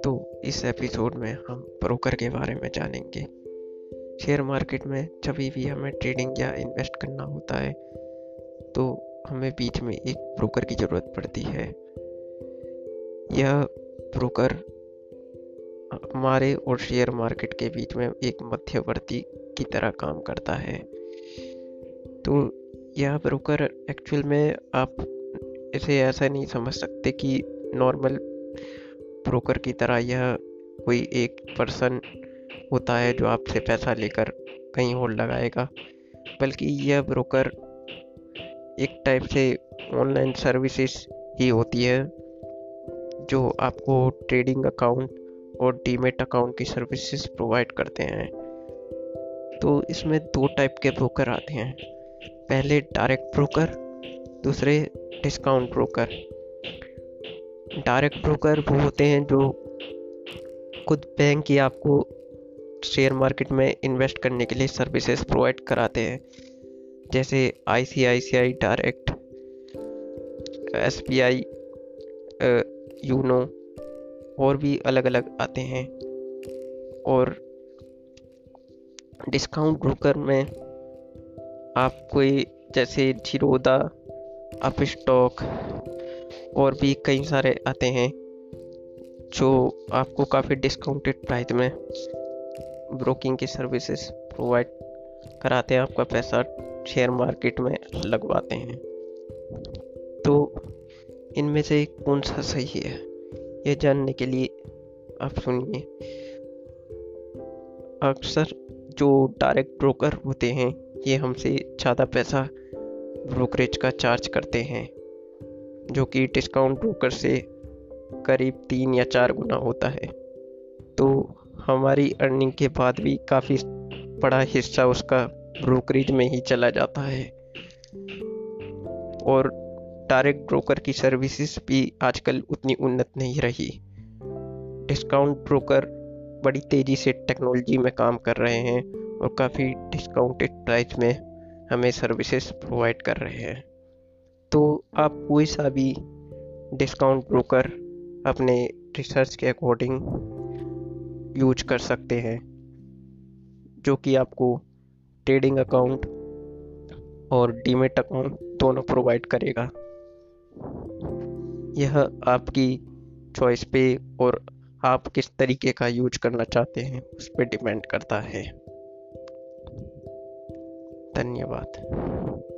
तो इस एपिसोड में हम ब्रोकर के बारे में जानेंगे। शेयर मार्केट में जब भी हमें ट्रेडिंग या इन्वेस्ट करना होता है तो हमें बीच में एक ब्रोकर की ज़रूरत पड़ती है। यह ब्रोकर हमारे और शेयर मार्केट के बीच में एक मध्यवर्ती की तरह काम करता है। तो यह ब्रोकर एक्चुअल में आप इसे ऐसा नहीं समझ सकते कि नॉर्मल ब्रोकर की तरह यह कोई एक पर्सन होता है जो आपसे पैसा लेकर कहीं होल्ड लगाएगा, बल्कि यह ब्रोकर एक टाइप से ऑनलाइन सर्विसेज़ ही होती है, जो आपको ट्रेडिंग अकाउंट और डीमेट अकाउंट की सर्विसेज़ प्रोवाइड करते हैं। तो इसमें दो टाइप के ब्रोकर आते हैं। पहले डायरेक्ट ब्रोकर दूसरे डिस्काउंट ब्रोकर डायरेक्ट ब्रोकर वो होते हैं जो खुद बैंक ही आपको शेयर मार्केट में इन्वेस्ट करने के लिए सर्विसेज़ प्रोवाइड कराते हैं। जैसे I C I C I direct S B I YONO और भी अलग अलग आते हैं। और डिस्काउंट ब्रोकर में आप कोई जैसे जीरोदा अप स्टॉक और भी कई सारे आते हैं जो आपको काफ़ी डिस्काउंटेड प्राइस में ब्रोकिंग की सर्विसेज़ प्रोवाइड कराते हैं, आपका पैसा शेयर मार्केट में लगवाते हैं। तो इनमें से कौन सा सही है, ये जानने के लिए आप सुनिए। अक्सर जो डायरेक्ट ब्रोकर होते हैं ये हमसे ज़्यादा पैसा ब्रोकरेज का चार्ज करते हैं, जो कि डिस्काउंट ब्रोकर से करीब तीन या चार गुना होता है। तो हमारी अर्निंग के बाद भी काफ़ी बड़ा हिस्सा उसका ब्रोकरेज में ही चला जाता है। और डायरेक्ट ब्रोकर की सर्विसेज़ भी आजकल उतनी उन्नत नहीं रही। डिस्काउंट ब्रोकर बड़ी तेज़ी से टेक्नोलॉजी में काम कर रहे हैं। और काफ़ी डिस्काउंटेड प्राइस में हमें सर्विसेज़ प्रोवाइड कर रहे हैं। तो आप कोई सा भी डिस्काउंट ब्रोकर अपने रिसर्च के अकॉर्डिंग यूज़ कर सकते हैं, जो कि आपको ट्रेडिंग अकाउंट और डीमेट अकाउंट दोनों प्रोवाइड करेगा। यह आपकी चॉइस पे और आप किस तरीके का यूज़ करना चाहते हैं, उस पर डिपेंड करता है। धन्यवाद।